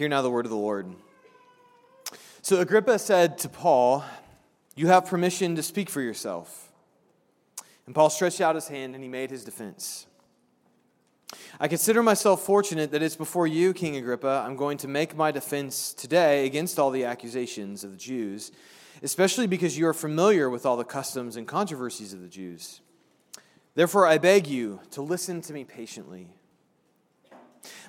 Hear now the word of the Lord. So Agrippa said to Paul, You have permission to speak for yourself. And Paul stretched out his hand and he made his defense. I consider myself fortunate that it's before you, King Agrippa, I'm going to make my defense today against all the accusations of the Jews, especially because you are familiar with all the customs and controversies of the Jews. Therefore, I beg you to listen to me patiently.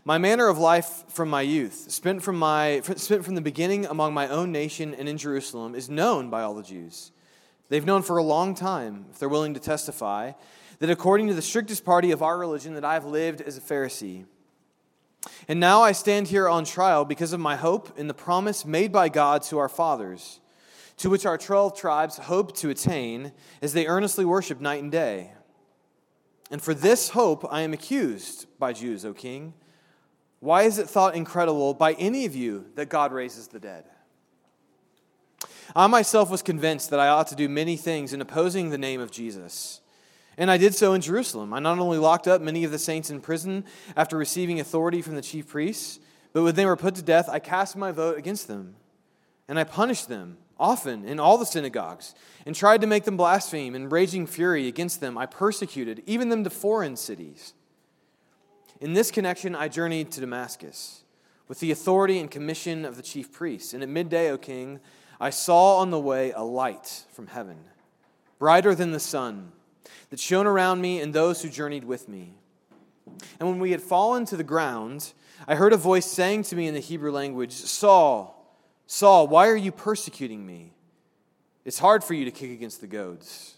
My manner of life from my youth, spent from, my, spent from the beginning among my own nation and in Jerusalem, is known by all the Jews. They've known for a long time, if they're willing to testify, that according to the strictest party of our religion, that I have lived as a Pharisee. And now I stand here on trial because of my hope in the promise made by God to our fathers, to which our 12 tribes hope to attain as they earnestly worship night and day. And for this hope I am accused by Jews, O king. Why is it thought incredible by any of you that God raises the dead? I myself was convinced that I ought to do many things in opposing the name of Jesus. And I did so in Jerusalem. I not only locked up many of the saints in prison after receiving authority from the chief priests, but when they were put to death, I cast my vote against them. And I punished them often in all the synagogues and tried to make them blaspheme. In raging fury against them, I persecuted even them to foreign cities. In this connection, I journeyed to Damascus with the authority and commission of the chief priests. And at midday, O king, I saw on the way a light from heaven, brighter than the sun, that shone around me and those who journeyed with me. And when we had fallen to the ground, I heard a voice saying to me in the Hebrew language, Saul, Saul, why are you persecuting me? It's hard for you to kick against the goads.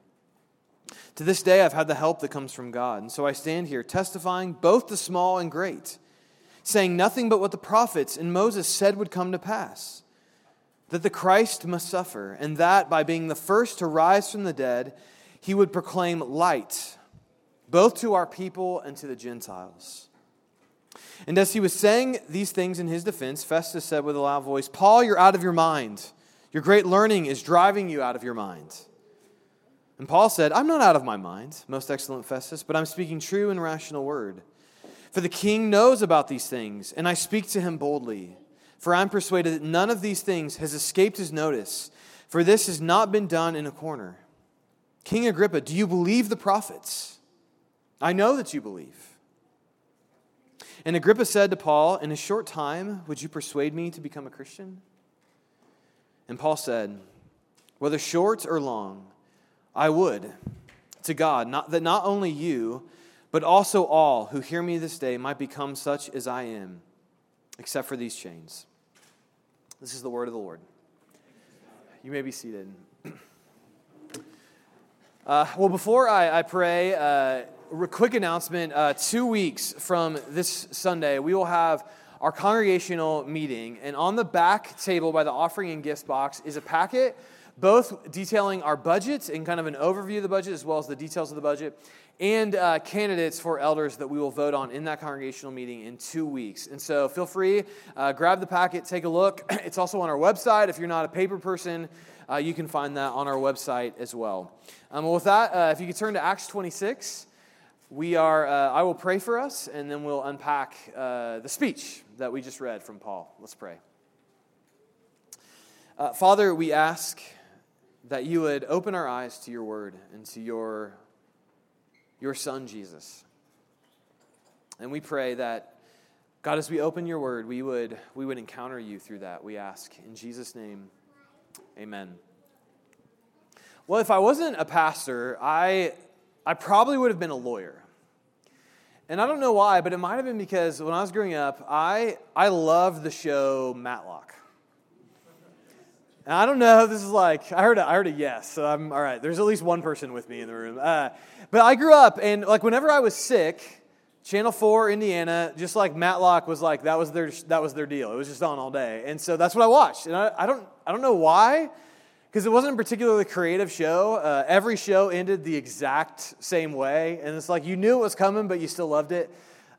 To this day, I've had the help that comes from God. And so I stand here testifying both the small and great, saying nothing but what the prophets and Moses said would come to pass that the Christ must suffer, and that by being the first to rise from the dead, he would proclaim light both to our people and to the Gentiles. And as he was saying these things in his defense, Festus said with a loud voice, Paul, you're out of your mind. Your great learning is driving you out of your mind. And Paul said, I'm not out of my mind, most excellent Festus, but I'm speaking true and rational word. For the king knows about these things, and I speak to him boldly. For I'm persuaded that none of these things has escaped his notice, for this has not been done in a corner. King Agrippa, do you believe the prophets? I know that you believe. And Agrippa said to Paul, In a short time, would you persuade me to become a Christian? And Paul said, Whether short or long, I would to God not, that not only you, but also all who hear me this day might become such as I am, except for these chains. This is the word of the Lord. You may be seated. Uh, well, before I, I pray, uh, a quick announcement. Uh, two weeks from this Sunday, we will have our congregational meeting. And on the back table by the offering and gifts box is a packet both detailing our budget and kind of an overview of the budget, as well as the details of the budget, and uh, candidates for elders that we will vote on in that congregational meeting in two weeks. And so feel free, uh, grab the packet, take a look. It's also on our website. If you're not a paper person, uh, you can find that on our website as well. Um, with that, uh, if you could turn to Acts 26, we are. Uh, I will pray for us, and then we'll unpack uh, the speech that we just read from Paul. Let's pray. Father, we ask that you would open our eyes to your word and to your, your son, Jesus. And we pray that, God, as we open your word, we would, we would encounter you through that, we ask. In Jesus' name, amen. Well, if I wasn't a pastor, I, I probably would have been a lawyer. And I don't know why, but it might have been because when I was growing up, I, I loved the show Matlock. And I don't know, this is like, I heard a, I heard a yes, so I'm all right. There's at least one person with me in the room. Uh, but I grew up, and like whenever I was sick, Channel 4, Indiana, just like Matlock was like, that was their, that was their deal. It was just on all day. And so that's what I watched. And I, I don't, I don't know why because it wasn't a particularly creative show. Uh, every show ended the exact same way, and it's like you knew it was coming, but you still loved it.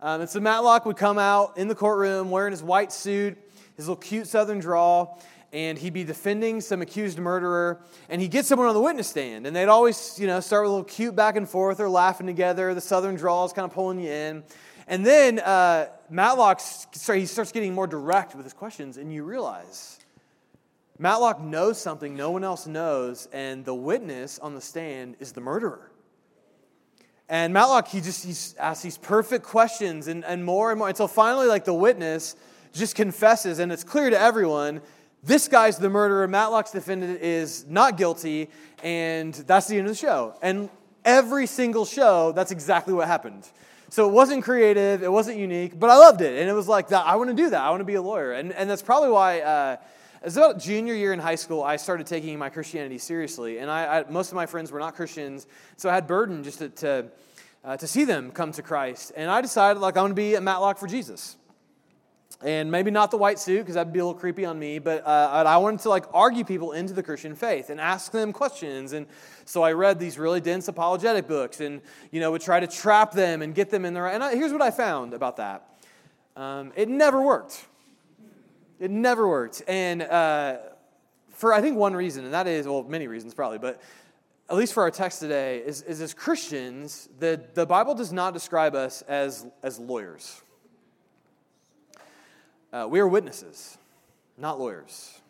Um, and so Matlock would come out in the courtroom wearing his white suit, his little cute southern drawl, and he'd be defending some accused murderer, and he'd get someone on the witness stand, and they'd always, you know, start with a little cute back and forth or laughing together. The southern drawl is kind of pulling you in. And then uh, Matlock, sorry, he starts getting more direct with his questions, and you realize Matlock knows something no one else knows, and the witness on the stand is the murderer. And Matlock, he just he asks these perfect questions and, and more and more until finally, like the witness just confesses, and it's clear to everyone this guy's the murderer. Matlock's defendant is not guilty, and that's the end of the show. And every single show, that's exactly what happened. So it wasn't creative, it wasn't unique, but I loved it. And it was like, that, I want to do that. I want to be a lawyer. And, and that's probably why. Uh, as about junior year in high school, I started taking my Christianity seriously. And I, I, most of my friends were not Christians, so I had burden just to, to, uh, to see them come to Christ. And I decided, like, I'm going to be a Matlock for Jesus. And maybe not the white suit, because that'd be a little creepy on me, but uh, I wanted to, like, argue people into the Christian faith and ask them questions. And so I read these really dense apologetic books and, you know, would try to trap them and get them in the right. And I, here's what I found about that um, it never worked. It never worked. And uh, for, I think, one reason, and that is, well, many reasons probably, but at least for our text today, is, is as Christians, the, the Bible does not describe us as, as lawyers. Uh, we are witnesses, not lawyers.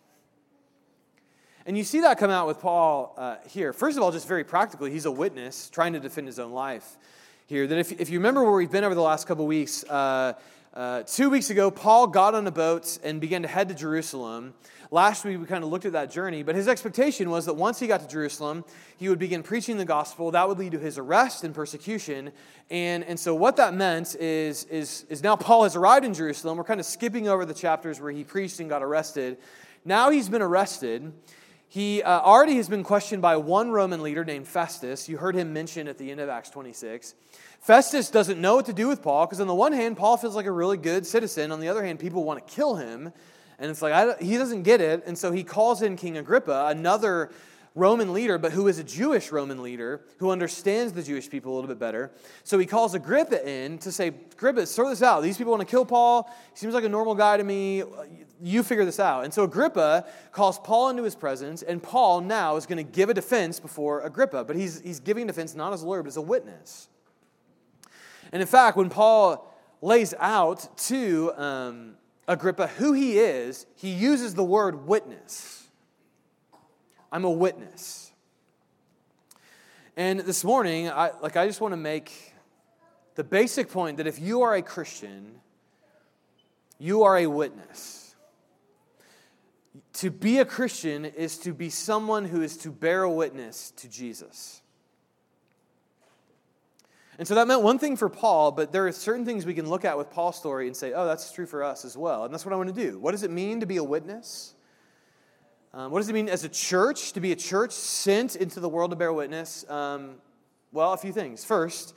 And you see that come out with Paul uh, here. First of all, just very practically, he's a witness trying to defend his own life here. That if, if you remember where we've been over the last couple weeks, uh, uh, two weeks ago, Paul got on a boat and began to head to Jerusalem. Last week, we kind of looked at that journey, but his expectation was that once he got to Jerusalem, he would begin preaching the gospel. That would lead to his arrest and persecution. And, and so, what that meant is, is, is now Paul has arrived in Jerusalem. We're kind of skipping over the chapters where he preached and got arrested. Now he's been arrested. He uh, already has been questioned by one Roman leader named Festus. You heard him mentioned at the end of Acts 26. Festus doesn't know what to do with Paul because, on the one hand, Paul feels like a really good citizen. On the other hand, people want to kill him. And it's like, he doesn't get it. And so he calls in King Agrippa, another Roman leader, but who is a Jewish Roman leader who understands the Jewish people a little bit better. So he calls Agrippa in to say, Agrippa, sort this out. These people want to kill Paul. He seems like a normal guy to me. You figure this out. And so Agrippa calls Paul into his presence, and Paul now is going to give a defense before Agrippa. But he's, he's giving defense not as a lawyer, but as a witness. And in fact, when Paul lays out to um, Agrippa who he is, he uses the word witness. I'm a witness. And this morning, I, like I just want to make the basic point that if you are a Christian, you are a witness. To be a Christian is to be someone who is to bear witness to Jesus. And so that meant one thing for Paul, but there are certain things we can look at with Paul's story and say, oh, that's true for us as well. And that's what I want to do. What does it mean to be a witness? Um, what does it mean as a church, to be a church sent into the world to bear witness? Um, well, a few things. First,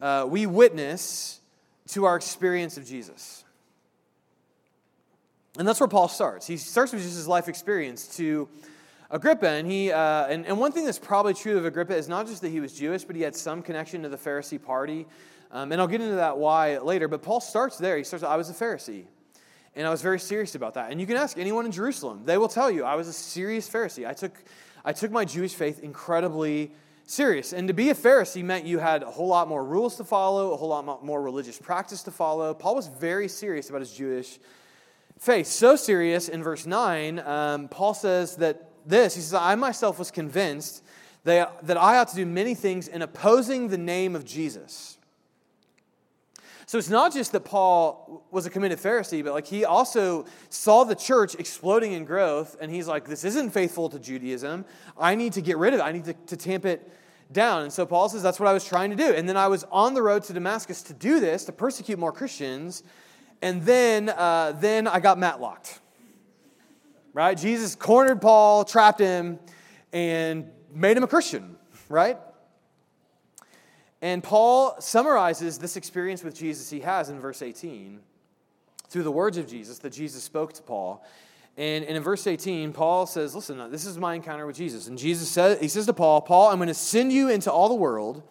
uh, we witness to our experience of Jesus. And that's where Paul starts. He starts with just his life experience to Agrippa, and he uh, and, and one thing that's probably true of Agrippa is not just that he was Jewish, but he had some connection to the Pharisee party. Um, and I'll get into that why later. But Paul starts there. He starts, I was a Pharisee. And I was very serious about that. And you can ask anyone in Jerusalem, they will tell you I was a serious Pharisee. I took, I took my Jewish faith incredibly serious. And to be a Pharisee meant you had a whole lot more rules to follow, a whole lot more religious practice to follow. Paul was very serious about his Jewish faith. So serious in verse 9, um, Paul says that this He says, I myself was convinced that, that I ought to do many things in opposing the name of Jesus. So it's not just that Paul was a committed Pharisee, but like he also saw the church exploding in growth, and he's like, this isn't faithful to Judaism. I need to get rid of it. I need to, to tamp it down. And so Paul says, that's what I was trying to do. And then I was on the road to Damascus to do this, to persecute more Christians. And then, uh, then I got matlocked. Right? Jesus cornered Paul, trapped him, and made him a Christian, right? And Paul summarizes this experience with Jesus he has in verse 18 through the words of Jesus that Jesus spoke to Paul. And, and in verse 18, Paul says, Listen, this is my encounter with Jesus. And Jesus says, He says to Paul, Paul, I'm going to send you into all the world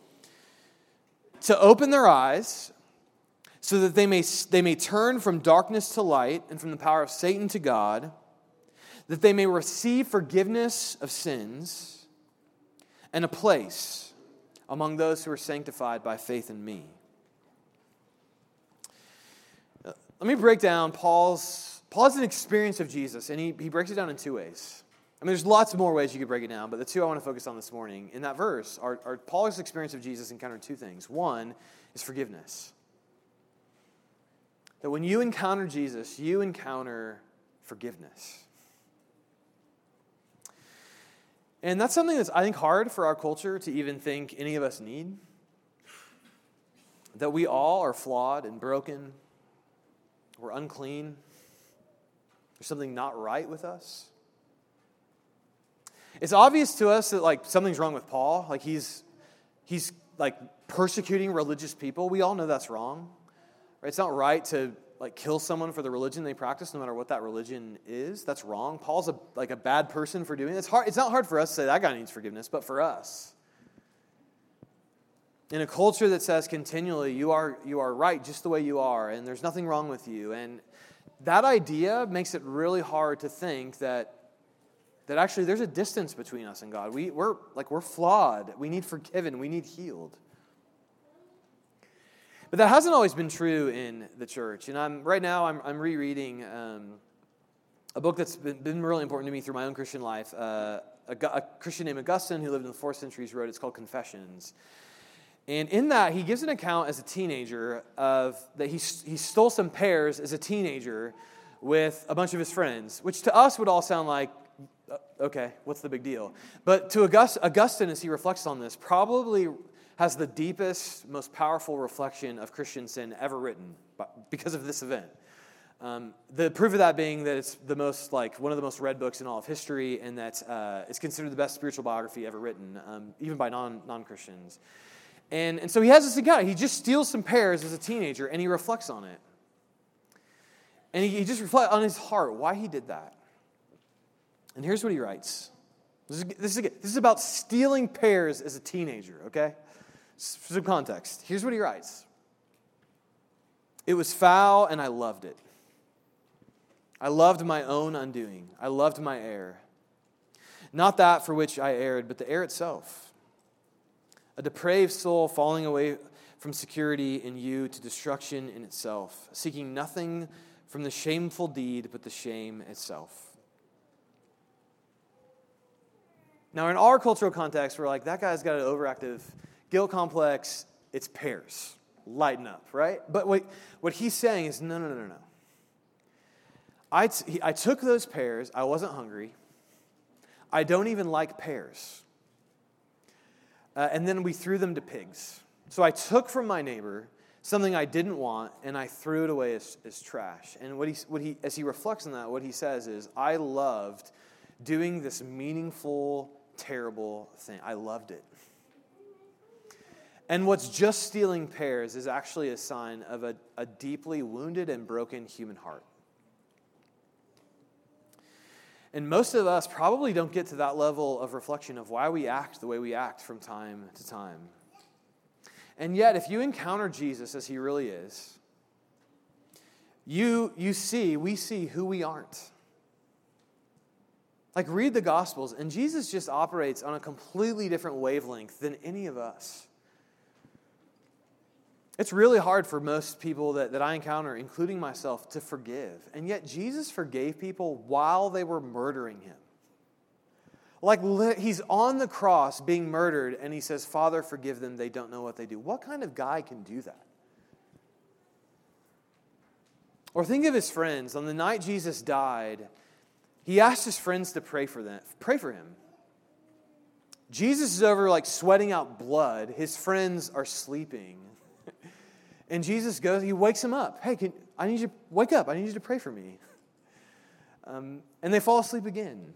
to open their eyes so that they may, they may turn from darkness to light and from the power of Satan to God, that they may receive forgiveness of sins and a place among those who are sanctified by faith in me. Let me break down Paul's, Paul's an experience of Jesus, and he, he breaks it down in two ways. I mean, there's lots more ways you could break it down, but the two I want to focus on this morning in that verse are, are Paul's experience of Jesus encountered two things. One is forgiveness. That when you encounter Jesus, you encounter forgiveness. And that's something that's, I think, hard for our culture to even think any of us need. That we all are flawed and broken, we're unclean, there's something not right with us. It's obvious to us that, like, something's wrong with Paul. Like, he's, he's like, persecuting religious people. We all know that's wrong. Right? It's not right to like kill someone for the religion they practice, no matter what that religion is. That's wrong. Paul's a, like a bad person for doing it. It's hard. It's not hard for us to say that guy needs forgiveness, but for us, in a culture that says continually you are you are right just the way you are, and there's nothing wrong with you, and that idea makes it really hard to think that that actually there's a distance between us and God. We, we're like we're flawed. We need forgiven. We need healed. But that hasn't always been true in the church. And I'm, right now, I'm, I'm rereading um, a book that's been, been, really important to me through my own Christian life. Uh, a, a, Christian named Augustine, who lived in the fourth centuries, wrote It's called Confessions. And in that, he gives an account as a teenager of that he, he stole some pears as a teenager with a bunch of his friends, which to us would all sound like, uh, okay, what's the big deal? But to August, Augustine, as he reflects on this, probably has the deepest, most powerful reflection of Christian sin ever written because of this event. Um, the proof of that being that it's the most like one of the most read books in all of history, and that uh, it's considered the best spiritual biography ever written, um, even by non Christians. And and so he has this encounter. He just steals some pears as a teenager, and he reflects on it. And he, he just reflects on his heart why he did that. And here's what he writes. This is, this, is, this is about stealing pears as a teenager, okay? Some context, here's what he writes It was foul, and I loved it. I loved my own undoing. I loved my error. Not that for which I erred, but the error itself. A depraved soul falling away from security in you to destruction in itself, seeking nothing from the shameful deed but the shame itself. Now, in our cultural context, we're like, that guy's got an overactive guilt complex, it's pears. Lighten up, right? But what, what he's saying is no, no, no, no. I, t- I took those pears, I wasn't hungry. I don't even like pears. Uh, and then we threw them to pigs. So I took from my neighbor something I didn't want and I threw it away as, as trash. And what he, what he, as he reflects on that, what he says is, I loved doing this meaningful, terrible thing. I loved it. And what's just stealing pears is actually a sign of a, a deeply wounded and broken human heart. And most of us probably don't get to that level of reflection of why we act the way we act from time to time. And yet, if you encounter Jesus as he really is, you, you see, we see who we aren't. Like, read the Gospels, and Jesus just operates on a completely different wavelength than any of us. It's really hard for most people that, that I encounter, including myself, to forgive. And yet, Jesus forgave people while they were murdering him. Like he's on the cross being murdered, and he says, Father, forgive them. They don't know what they do. What kind of guy can do that? Or think of his friends. On the night Jesus died, he asked his friends to pray for them, pray for him. Jesus is over like sweating out blood. His friends are sleeping. And Jesus goes, he wakes him up. Hey, can, I need you to wake up. I need you to pray for me. Um, and they fall asleep again.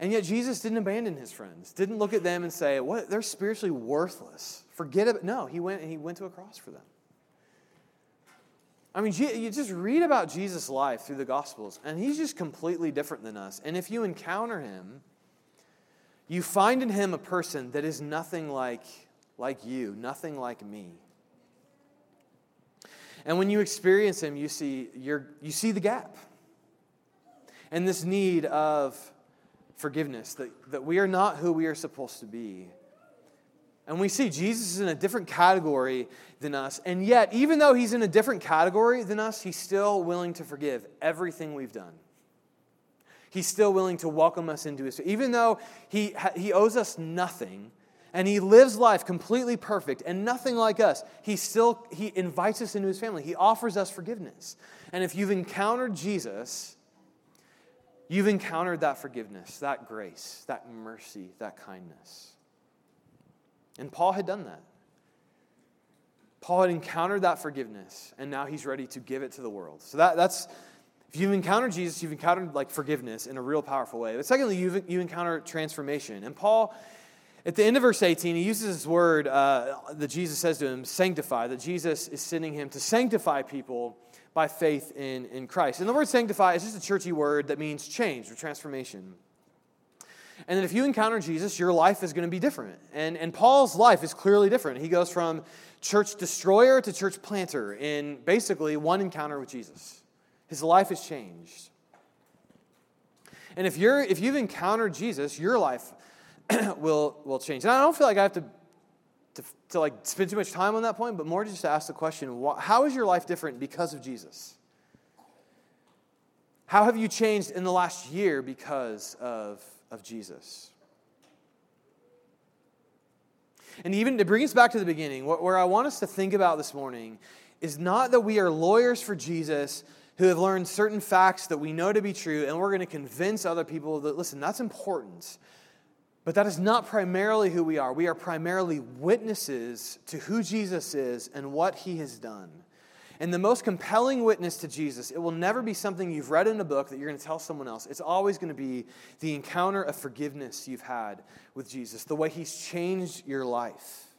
And yet Jesus didn't abandon his friends, didn't look at them and say, what, they're spiritually worthless. Forget it. No, he went and he went to a cross for them. I mean, you just read about Jesus' life through the Gospels, and he's just completely different than us. And if you encounter him, you find in him a person that is nothing like, like you, nothing like me. And when you experience him, you see, you you see the gap and this need of forgiveness, that, that we are not who we are supposed to be. And we see Jesus is in a different category than us. And yet, even though he's in a different category than us, he's still willing to forgive everything we've done. He's still willing to welcome us into his even though he, he owes us nothing and he lives life completely perfect and nothing like us. He still he invites us into his family. He offers us forgiveness. And if you've encountered Jesus, you've encountered that forgiveness, that grace, that mercy, that kindness. And Paul had done that. Paul had encountered that forgiveness, and now he's ready to give it to the world. So that, that's, if you've encountered Jesus, you've encountered like forgiveness in a real powerful way. But secondly, you've, you encounter transformation. And Paul, at the end of verse 18, he uses this word uh, that Jesus says to him, sanctify, that Jesus is sending him to sanctify people by faith in, in Christ. And the word sanctify is just a churchy word that means change or transformation. And then if you encounter Jesus, your life is going to be different. And, and Paul's life is clearly different. He goes from church destroyer to church planter in basically one encounter with Jesus. His life has changed. And if, you're, if you've encountered Jesus, your life will, will change. And I don't feel like I have to, to, to like spend too much time on that point, but more just to ask the question how is your life different because of Jesus? How have you changed in the last year because of of Jesus. And even to bring us back to the beginning, where I want us to think about this morning is not that we are lawyers for Jesus who have learned certain facts that we know to be true, and we're going to convince other people that, listen, that's important. But that is not primarily who we are. We are primarily witnesses to who Jesus is and what he has done. And the most compelling witness to Jesus, it will never be something you've read in a book that you're going to tell someone else. It's always going to be the encounter of forgiveness you've had with Jesus, the way he's changed your life.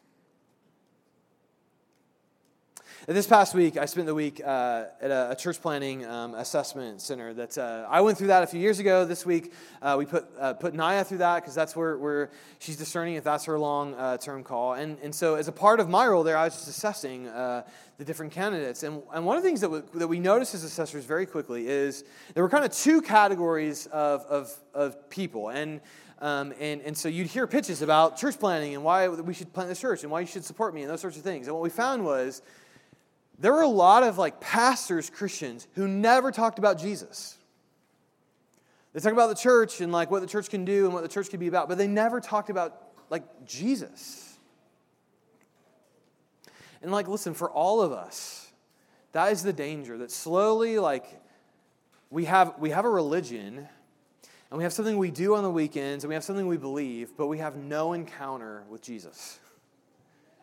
This past week, I spent the week uh, at a, a, church planting um, assessment center. That uh, I went through that a few years ago. This week, uh, we put uh, put Naya through that because that's where, where she's discerning if that's her long uh, term call. And and so as a part of my role there, I was just assessing uh, the different candidates. And and one of the things that we, that we noticed as assessors very quickly is there were kind of two categories of of, of people and. Um, and, and so you'd hear pitches about church planting and why we should plant the church and why you should support me and those sorts of things. And what we found was there were a lot of like pastors, Christians, who never talked about Jesus. They talk about the church and like what the church can do and what the church can be about, but they never talked about like Jesus. And like, listen, for all of us, that is the danger that slowly, like, we have we have a religion and we have something we do on the weekends and we have something we believe, but we have no encounter with Jesus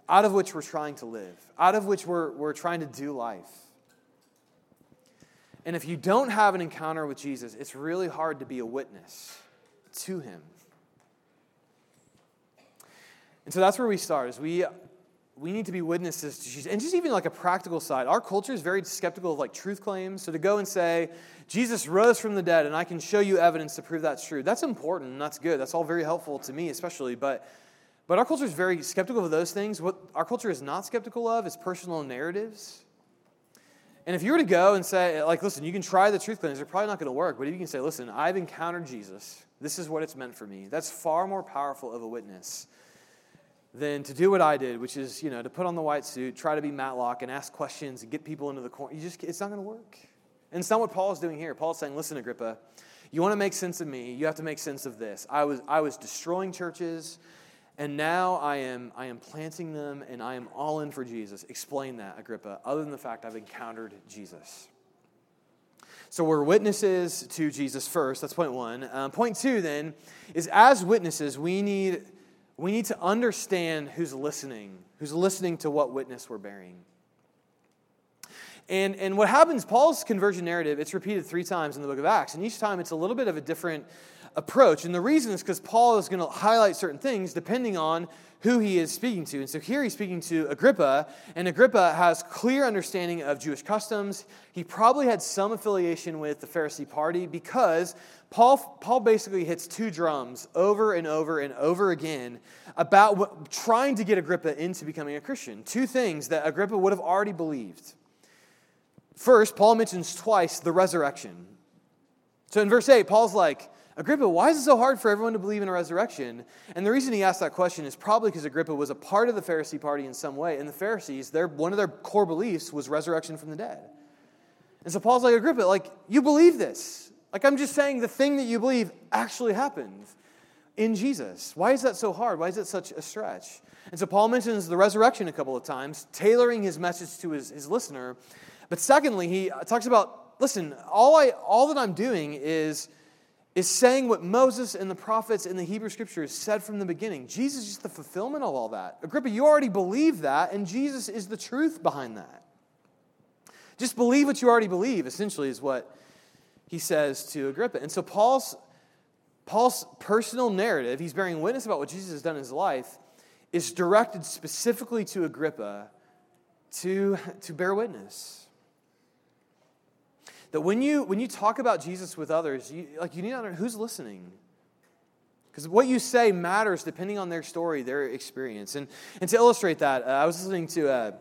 out of which we're trying to live, out of which we're, we're trying to do life. And if you don't have an encounter with Jesus, it's really hard to be a witness to him. And so that's where we start is we we need to be witnesses to Jesus. And just even like a practical side, our culture is very skeptical of like truth claims. So to go and say, Jesus rose from the dead and I can show you evidence to prove that's true, that's important and that's good. That's all very helpful to me, especially. But but our culture is very skeptical of those things. What our culture is not skeptical of is personal narratives. And if you were to go and say, like, listen, you can try the truth claims, they're probably not going to work. But if you can say, listen, I've encountered Jesus, this is what it's meant for me, that's far more powerful of a witness than to do what I did, which is, you know, to put on the white suit, try to be Matlock, and ask questions and get people into the corner. You just, it's not going to work. And it's not what Paul is doing here. Paul's saying, listen, Agrippa, you want to make sense of me, you have to make sense of this. I was, I was destroying churches. And now I am, I am planting them and I am all in for Jesus. Explain that, Agrippa, other than the fact I've encountered Jesus. So we're witnesses to Jesus first. That's point one. Um, point two, then, is as witnesses, we need, we need to understand who's listening, who's listening to what witness we're bearing. And, and what happens, Paul's conversion narrative, it's repeated three times in the book of Acts. And each time it's a little bit of a different approach. And the reason is because Paul is going to highlight certain things depending on who he is speaking to. And so here he's speaking to Agrippa, and Agrippa has clear understanding of Jewish customs. He probably had some affiliation with the Pharisee party because Paul, Paul basically hits two drums over and over and over again about what, trying to get Agrippa into becoming a Christian. Two things that Agrippa would have already believed. First, Paul mentions twice the resurrection. So in verse 8, Paul's like, Agrippa, why is it so hard for everyone to believe in a resurrection? And the reason he asked that question is probably because Agrippa was a part of the Pharisee party in some way. And the Pharisees, their, one of their core beliefs was resurrection from the dead. And so Paul's like, Agrippa, like, you believe this. Like, I'm just saying the thing that you believe actually happened in Jesus. Why is that so hard? Why is it such a stretch? And so Paul mentions the resurrection a couple of times, tailoring his message to his, his listener. But secondly, he talks about listen, all, I, all that I'm doing is, is saying what Moses and the prophets in the Hebrew scriptures said from the beginning. Jesus is the fulfillment of all that. Agrippa, you already believe that, and Jesus is the truth behind that. Just believe what you already believe, essentially, is what he says to Agrippa. And so Paul's, Paul's personal narrative, he's bearing witness about what Jesus has done in his life, is directed specifically to Agrippa to, to bear witness that when you when you talk about Jesus with others, you, like you need to know who's listening. Because what you say matters depending on their story, their experience. And, and to illustrate that, uh, I was listening to, uh,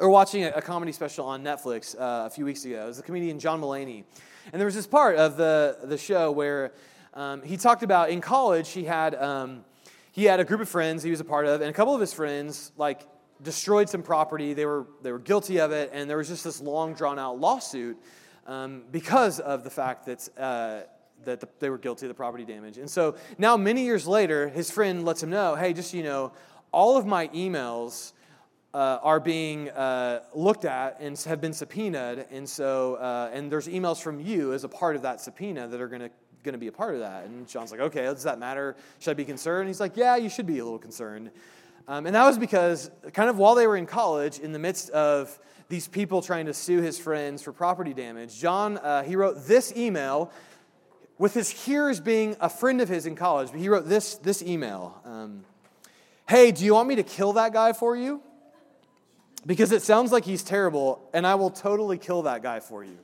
or watching a, comedy special on Netflix uh, a few weeks ago. It was the comedian John Mulaney. And there was this part of the, the show where um, he talked about in college, he had, um, he had a group of friends he was a part of, and a couple of his friends, like, destroyed some property. They were, they were guilty of it, and there was just this long, drawn out lawsuit um, because of the fact that, uh, that the, they were guilty of the property damage. And so now, many years later, his friend lets him know hey, just you know, all of my emails uh, are being uh, looked at and have been subpoenaed. And so, uh, and there's emails from you as a part of that subpoena that are going to going to be a part of that. And John's like, okay, does that matter? Should I be concerned? And he's like, yeah, you should be a little concerned. Um, and that was because, kind of while they were in college, in the midst of these people trying to sue his friends for property damage. John, uh, he wrote this email with his hearers being a friend of his in college. But he wrote this, this email um, Hey, do you want me to kill that guy for you? Because it sounds like he's terrible, and I will totally kill that guy for you.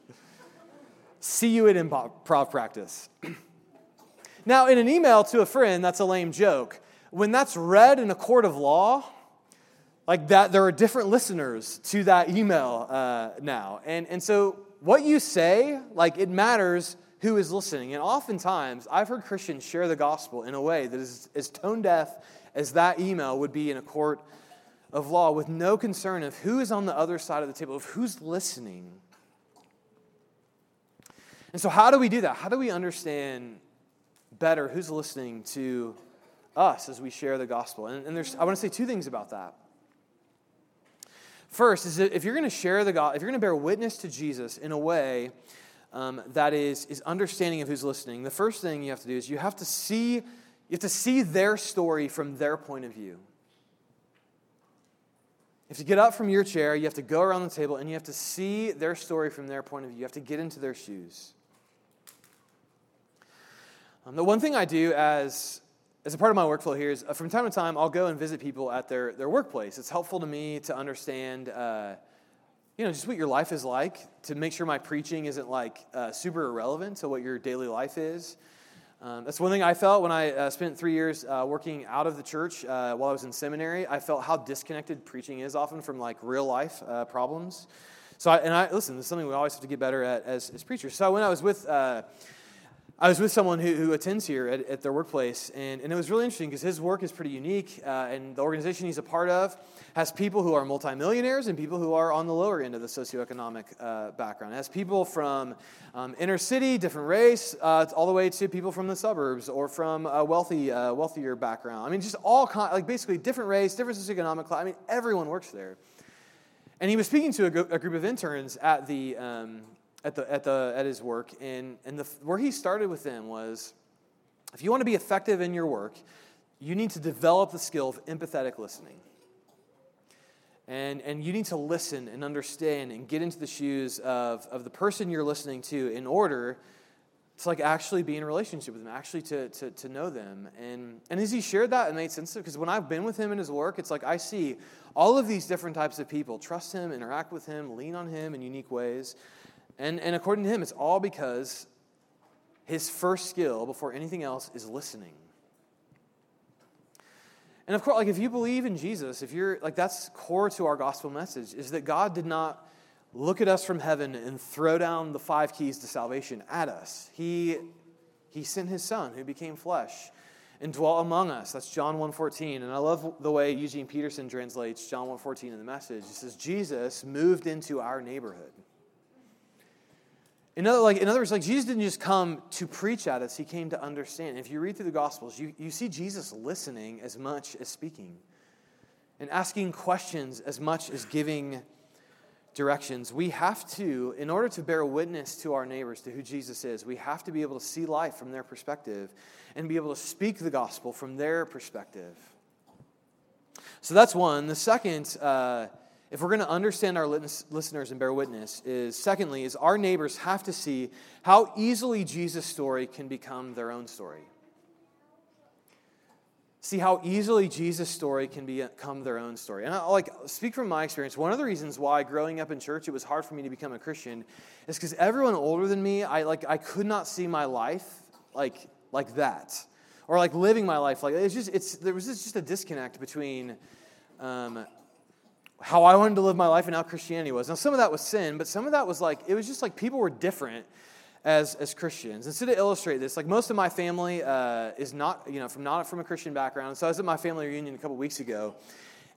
See you at improv practice. now, in an email to a friend, that's a lame joke. When that's read in a court of law, like that there are different listeners to that email uh, now. And, and so what you say like it matters who is listening. And oftentimes i've heard christians share the gospel in a way that is as tone deaf as that email would be in a court of law with no concern of who is on the other side of the table of who's listening. And so how do we do that? How do we understand better who's listening to us as we share the gospel? And, and there's i want to say two things about that First is that if you're going to share the God, if you're going to bear witness to Jesus in a way um, that is, is understanding of who's listening, the first thing you have to do is you have to see, you have to see their story from their point of view. If you get up from your chair, you have to go around the table, and you have to see their story from their point of view. You have to get into their shoes. Um, the one thing I do as as a part of my workflow here is uh, from time to time I'll go and visit people at their, their workplace. It's helpful to me to understand, uh, you know, just what your life is like, to make sure my preaching isn't like uh, super irrelevant to what your daily life is. Um, that's one thing I felt when I uh, spent three years uh, working out of the church uh, while I was in seminary. I felt how disconnected preaching is often from like real life problems. So, I, and I listen. This is something we always have to get better at as, as preachers. So when I was with I was with someone who, who attends here at, at their workplace, and, and it was really interesting because his work is pretty unique, uh, and the organization he's a part of has people who are multimillionaires and people who are on the lower end of the socioeconomic uh, background. It has people from um, inner city, different race, uh, all the way to people from the suburbs or from a wealthy, uh, wealthier background. I mean, just all kind, like basically different race, different socioeconomic class. I mean, everyone works there. And he was speaking to a group of interns at the um, at, the, at, the, at his work, and, and the, where he started with them was if you want to be effective in your work, you need to develop the skill of empathetic listening. And, and you need to listen and understand and get into the shoes of, of the person you're listening to in order to like actually be in a relationship with them, actually to, to, to know them. And, and as he shared that, it made sense because when I've been with him in his work, it's like I see all of these different types of people trust him, interact with him, lean on him in unique ways. And, and according to him, it's all because his first skill before anything else is listening. And of course, like if you believe in Jesus, if you're like that's core to our gospel message, is that God did not look at us from heaven and throw down the five keys to salvation at us. He he sent his son who became flesh and dwelt among us. That's John 1:14. And I love the way Eugene Peterson translates John 1:14 in the message. He says Jesus moved into our neighborhood. In other, like, in other words, like Jesus didn't just come to preach at us, he came to understand. If you read through the Gospels, you, you see Jesus listening as much as speaking and asking questions as much as giving directions. We have to, in order to bear witness to our neighbors, to who Jesus is, we have to be able to see life from their perspective and be able to speak the gospel from their perspective. So that's one. The second, uh, if we're going to understand our listeners and bear witness, is secondly, is our neighbors have to see how easily Jesus' story can become their own story. See how easily Jesus' story can become their own story. And I like speak from my experience. One of the reasons why growing up in church it was hard for me to become a Christian is because everyone older than me, I like I could not see my life like like that, or like living my life like it's just it's there was just a disconnect between um, how I wanted to live my life and how Christianity was. Now, some of that was sin, but some of that was like, it was just like people were different as, as Christians. And so to illustrate this, like most of my family uh, is not, you know, from not from a Christian background. So I was at my family reunion a couple weeks ago.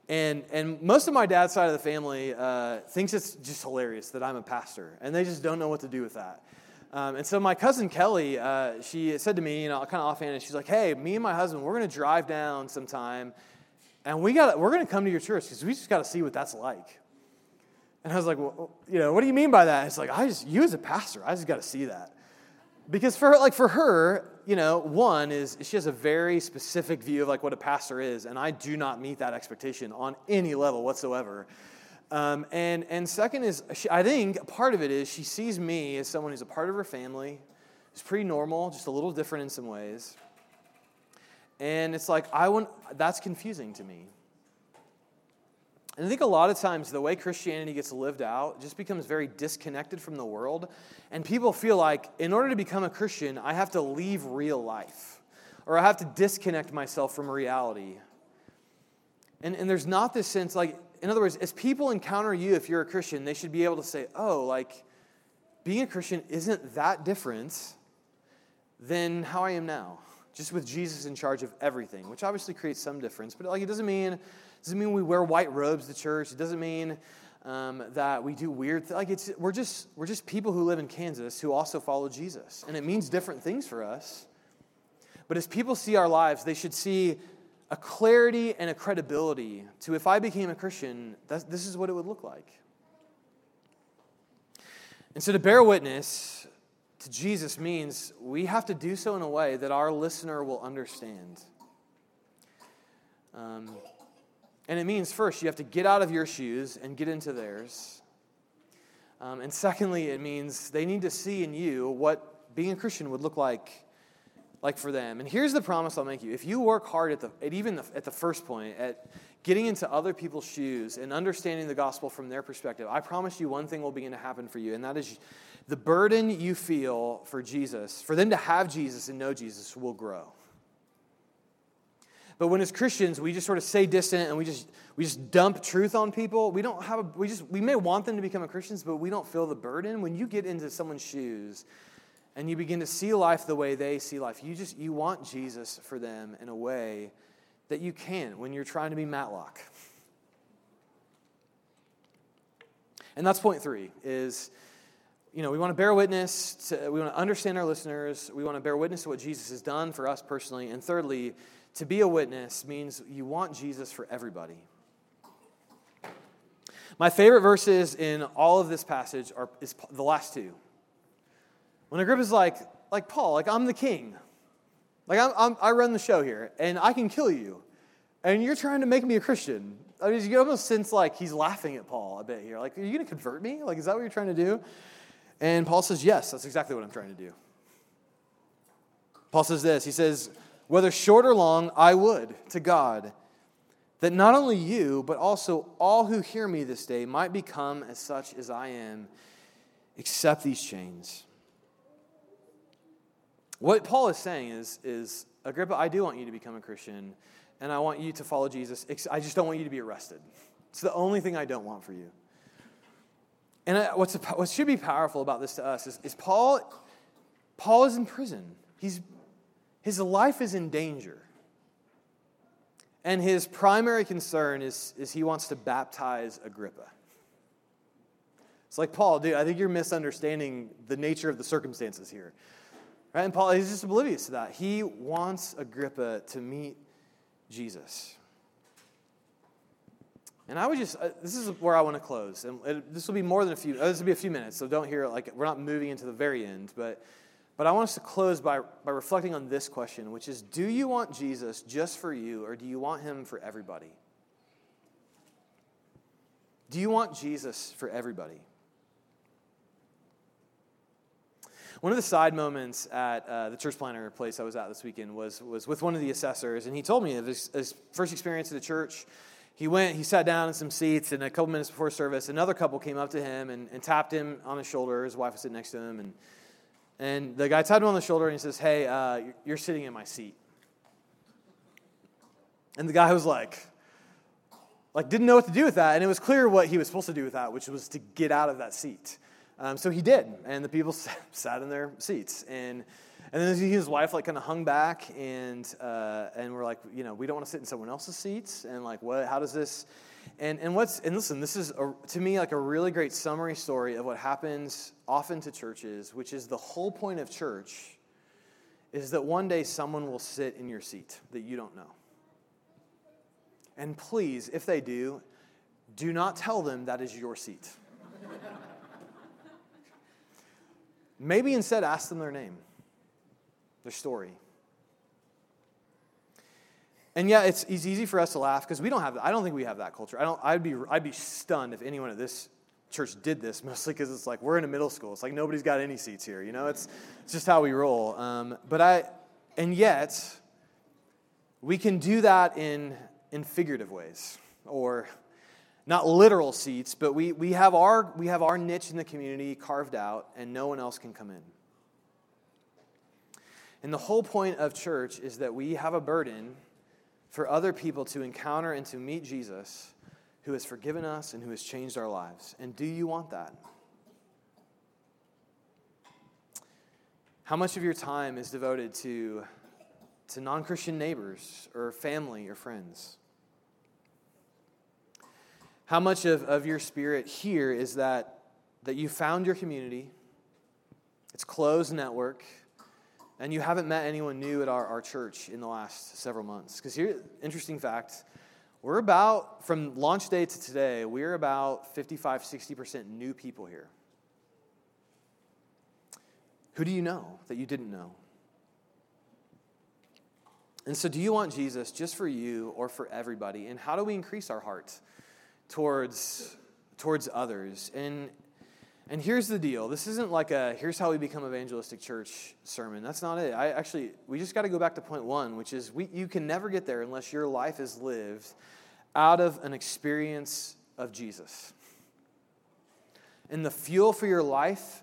And, and most of my dad's side of the family uh, thinks it's just hilarious that I'm a pastor, and they just don't know what to do with that. Um, and so my cousin Kelly, uh, she said to me, you know, kind of offhand, she's like, "Hey, me and my husband, we're going to drive down sometime and we got we're going to come to your church because we just got to see what that's like. And I was like, well, you know, what do you mean by that? It's like, I just, you as a pastor, I just got to see that. Because for her, like for her, you know, one is she has a very specific view of like what a pastor is, and I do not meet that expectation on any level whatsoever. Um, and and second is, she, I think part of it is she sees me as someone who's a part of her family, who's pretty normal, just a little different in some ways. And it's like, I want, that's confusing to me. And I think a lot of times the way Christianity gets lived out just becomes very disconnected from the world. And people feel like, in order to become a Christian, I have to leave real life, or I have to disconnect myself from reality. And, and there's not this sense, like, in other words, as people encounter you, if you're a Christian, they should be able to say, oh, like, being a Christian isn't that different than how I am now just with Jesus in charge of everything, which obviously creates some difference. But like, it doesn't mean doesn't mean we wear white robes to church. It doesn't mean um, that we do weird things. Like it's we're just we're just people who live in Kansas who also follow Jesus, and it means different things for us. But as people see our lives, they should see a clarity and a credibility to if I became a Christian, this is what it would look like. And so to bear witness to Jesus means we have to do so in a way that our listener will understand. Um, and it means, first, you have to get out of your shoes and get into theirs. Um, and secondly, it means they need to see in you what being a Christian would look like, like for them. And here's the promise I'll make you: if you work hard at the, at even the, at the first point, at getting into other people's shoes and understanding the gospel from their perspective, I promise you one thing will begin to happen for you, and that is the burden you feel for Jesus, for them to have Jesus and know Jesus, will grow. But when as Christians we just sort of stay distant and we just we just dump truth on people, we don't have a, we just we may want them to become Christians, but we don't feel the burden. When you get into someone's shoes and you begin to see life the way they see life, you just you want Jesus for them in a way that you can when you're trying to be Matlock. And that's point three is you know, we want to bear witness, to, we want to understand our listeners, we want to bear witness to what Jesus has done for us personally. And thirdly, to be a witness means you want Jesus for everybody. My favorite verses in all of this passage are is the last two. When Agrippa's like, like Paul, like I'm the king. Like I'm, I'm, i run the show here, and I can kill you. And you're trying to make me a Christian. I mean, you almost sense like he's laughing at Paul a bit here. Like, are you going to convert me? Like, is that what you're trying to do? And Paul says, yes, that's exactly what I'm trying to do. Paul says this He says, whether short or long, I would to God that not only you, but also all who hear me this day might become as such as I am, except these chains. What Paul is saying is, is Agrippa, I do want you to become a Christian, and I want you to follow Jesus. I just don't want you to be arrested. It's the only thing I don't want for you. And uh, what's, what should be powerful about this to us is, is Paul, Paul is in prison. He's, his life is in danger. And his primary concern is, is he wants to baptize Agrippa. It's like, Paul, dude, I think you're misunderstanding the nature of the circumstances here. Right? And Paul, he's just oblivious to that. He wants Agrippa to meet Jesus. And I would just, uh, this is where I want to close. And it, this will be more than a few, uh, this will be a few minutes, so don't hear it like we're not moving into the very end. But, but I want us to close by, by reflecting on this question, which is Do you want Jesus just for you, or do you want him for everybody? Do you want Jesus for everybody? One of the side moments at uh, the church planner place I was at this weekend was, was with one of the assessors, and he told me of his, his first experience at the church. He went, he sat down in some seats, and a couple minutes before service, another couple came up to him and, and tapped him on his shoulder. His wife was sitting next to him, and, and the guy tapped him on the shoulder and he says, Hey, uh, you're sitting in my seat. And the guy was like, like didn't know what to do with that, and it was clear what he was supposed to do with that, which was to get out of that seat. Um, so he did, and the people sat in their seats. And, and then his wife like kind of hung back, and, uh, and we're like, you know, we don't want to sit in someone else's seats. And like, what, how does this, and, and what's, and listen, this is a, to me like a really great summary story of what happens often to churches, which is the whole point of church is that one day someone will sit in your seat that you don't know. And please, if they do, do not tell them that is your seat. Maybe instead ask them their name, their story. And yeah, it's, it's easy for us to laugh because we don't have. I don't think we have that culture. I don't, I'd, be, I'd be stunned if anyone at this church did this, mostly because it's like we're in a middle school. It's like nobody's got any seats here. You know, it's, it's just how we roll. Um, but I, and yet, we can do that in, in figurative ways or not literal seats, but we, we, have our, we have our niche in the community carved out, and no one else can come in. And the whole point of church is that we have a burden for other people to encounter and to meet Jesus who has forgiven us and who has changed our lives. And do you want that? How much of your time is devoted to, to non Christian neighbors or family or friends? How much of, of your spirit here is that, that you found your community, it's closed network, and you haven't met anyone new at our, our church in the last several months? Because here, interesting fact, we're about, from launch day to today, we're about 55, 60% new people here. Who do you know that you didn't know? And so, do you want Jesus just for you or for everybody? And how do we increase our heart towards, towards others. And, and here's the deal this isn't like a here's how we become evangelistic church sermon. That's not it. I actually, we just got to go back to point one, which is we, you can never get there unless your life is lived out of an experience of Jesus. And the fuel for your life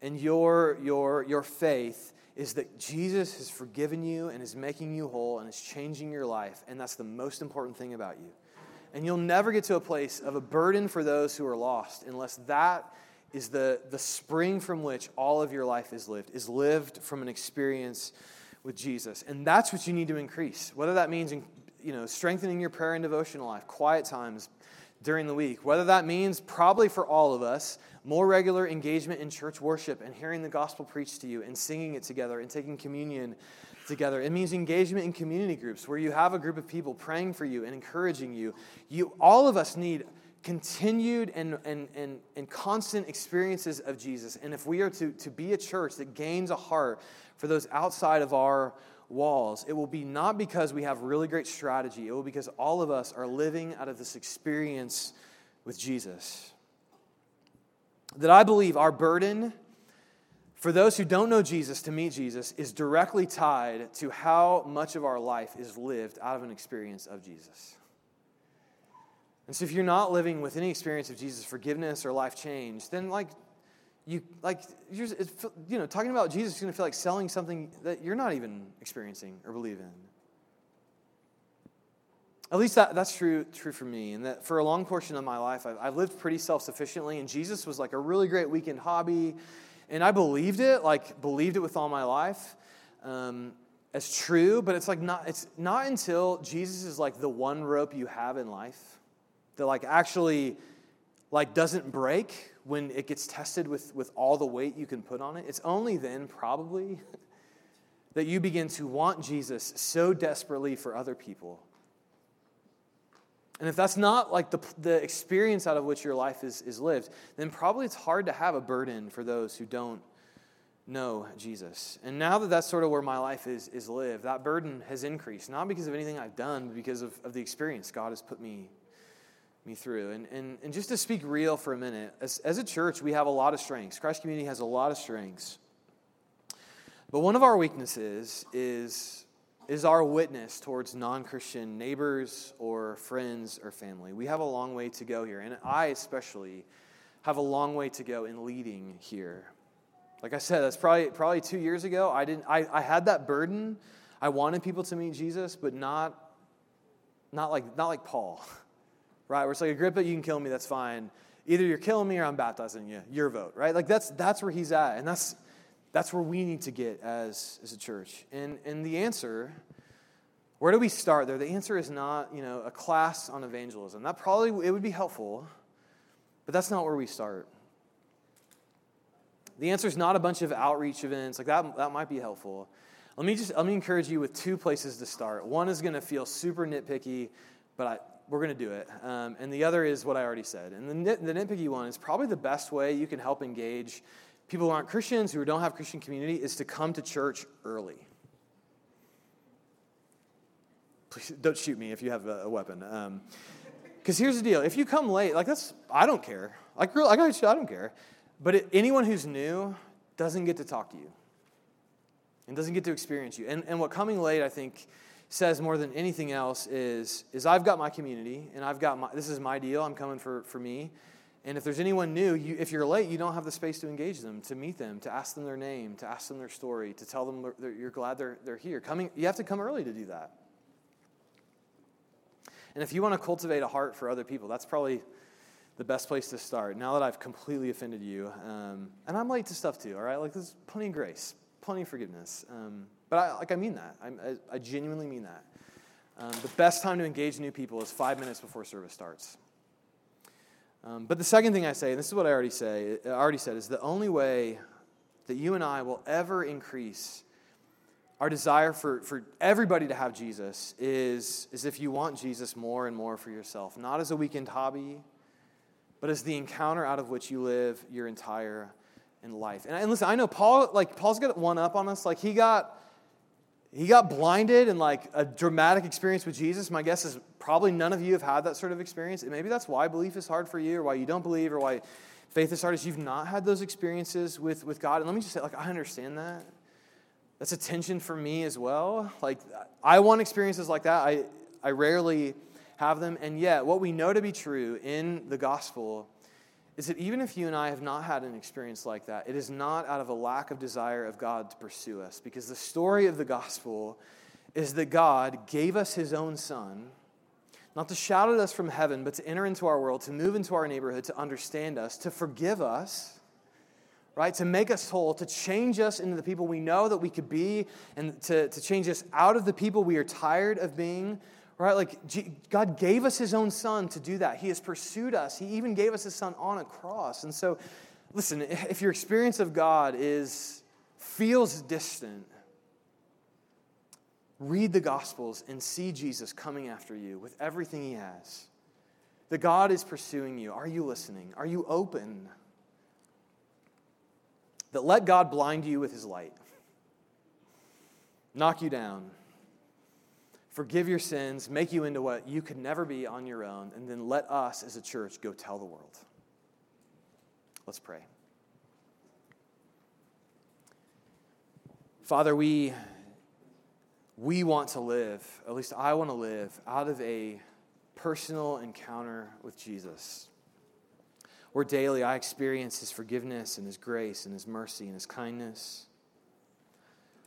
and your, your, your faith is that Jesus has forgiven you and is making you whole and is changing your life. And that's the most important thing about you. And you'll never get to a place of a burden for those who are lost unless that is the, the spring from which all of your life is lived, is lived from an experience with Jesus. And that's what you need to increase. Whether that means you know, strengthening your prayer and devotional life, quiet times during the week, whether that means probably for all of us, more regular engagement in church worship and hearing the gospel preached to you and singing it together and taking communion together. It means engagement in community groups where you have a group of people praying for you and encouraging you. You all of us need continued and, and, and, and constant experiences of Jesus, and if we are to, to be a church that gains a heart for those outside of our walls, it will be not because we have really great strategy, it will be because all of us are living out of this experience with Jesus. That I believe our burden for those who don't know Jesus to meet Jesus is directly tied to how much of our life is lived out of an experience of Jesus. And so if you're not living with any experience of Jesus, forgiveness or life change, then like you like you're, you know talking about Jesus is going to feel like selling something that you're not even experiencing or believe in. At least that, that's true, true for me. And that for a long portion of my life, I've, I've lived pretty self sufficiently, and Jesus was like a really great weekend hobby. And I believed it, like, believed it with all my life um, as true, but it's like not, it's not until Jesus is like the one rope you have in life that like actually like doesn't break when it gets tested with, with all the weight you can put on it. It's only then, probably, that you begin to want Jesus so desperately for other people. And if that's not like the, the experience out of which your life is, is lived, then probably it's hard to have a burden for those who don't know Jesus. And now that that's sort of where my life is, is lived, that burden has increased, not because of anything I've done, but because of, of the experience God has put me me through. And, and, and just to speak real for a minute, as, as a church, we have a lot of strengths. Christ Community has a lot of strengths. But one of our weaknesses is, is our witness towards non Christian neighbors or friends or family. We have a long way to go here. And I, especially, have a long way to go in leading here. Like I said, that's probably, probably two years ago. I, didn't, I, I had that burden. I wanted people to meet Jesus, but not, not, like, not like Paul. right? Where it's like, Agrippa, you can kill me, that's fine. Either you're killing me or I'm baptizing you. Your vote, right? Like that's that's where he's at. And that's that's where we need to get as, as a church. And and the answer, where do we start there? The answer is not, you know, a class on evangelism. That probably it would be helpful, but that's not where we start. The answer is not a bunch of outreach events. Like that, that might be helpful. Let me just let me encourage you with two places to start. One is going to feel super nitpicky, but I, we're going to do it. Um, and the other is what I already said. And the, the nitpicky one is probably the best way you can help engage people who aren't Christians, who don't have Christian community, is to come to church early. Please don't shoot me if you have a, a weapon. Because um, here's the deal: if you come late, like that's I don't care. Like I got I don't care. But it, anyone who's new doesn't get to talk to you and doesn't get to experience you. And, and what coming late, I think, says more than anything else is, is I've got my community and I've got my, this is my deal. I'm coming for, for me. And if there's anyone new, you, if you're late, you don't have the space to engage them, to meet them, to ask them their name, to ask them their story, to tell them you're glad they're, they're here. Coming, you have to come early to do that. And if you want to cultivate a heart for other people, that's probably the best place to start. Now that I've completely offended you, um, and I'm late to stuff too, all right? Like, there's plenty of grace, plenty of forgiveness. Um, but I, like, I mean that. I, I genuinely mean that. Um, the best time to engage new people is five minutes before service starts. Um, but the second thing I say, and this is what I already say, I already said, is the only way that you and I will ever increase our desire for, for everybody to have Jesus is, is if you want Jesus more and more for yourself, not as a weekend hobby, but as the encounter out of which you live your entire life. And, and listen, I know Paul, like Paul's got one up on us. Like he got he got blinded in like a dramatic experience with Jesus. My guess is probably none of you have had that sort of experience. And maybe that's why belief is hard for you, or why you don't believe, or why faith is hard. Is you've not had those experiences with, with God. And let me just say, like, I understand that. That's a tension for me as well. Like, I want experiences like that. I, I rarely have them. And yet, what we know to be true in the gospel is that even if you and I have not had an experience like that, it is not out of a lack of desire of God to pursue us. Because the story of the gospel is that God gave us his own son, not to shout at us from heaven, but to enter into our world, to move into our neighborhood, to understand us, to forgive us, right? To make us whole, to change us into the people we know that we could be, and to, to change us out of the people we are tired of being right? Like God gave us his own son to do that. He has pursued us. He even gave us his son on a cross. And so, listen, if your experience of God is feels distant, read the gospels and see Jesus coming after you with everything he has. that God is pursuing you. Are you listening? Are you open? That let God blind you with his light, knock you down, forgive your sins, make you into what you could never be on your own, and then let us as a church go tell the world. Let's pray. Father, we, we want to live, at least I want to live, out of a personal encounter with Jesus. Where daily I experience His forgiveness and His grace and His mercy and His kindness.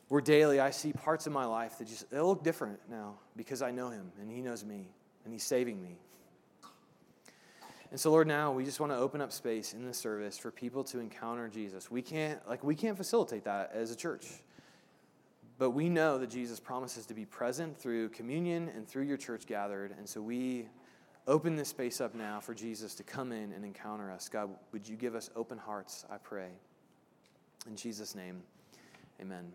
Where daily I see parts of my life that just they look different now because I know Him and He knows me and He's saving me. And so, Lord, now we just want to open up space in this service for people to encounter Jesus. We can't, like, we can't facilitate that as a church. But we know that Jesus promises to be present through communion and through your church gathered. And so we open this space up now for Jesus to come in and encounter us. God, would you give us open hearts, I pray. In Jesus' name, amen.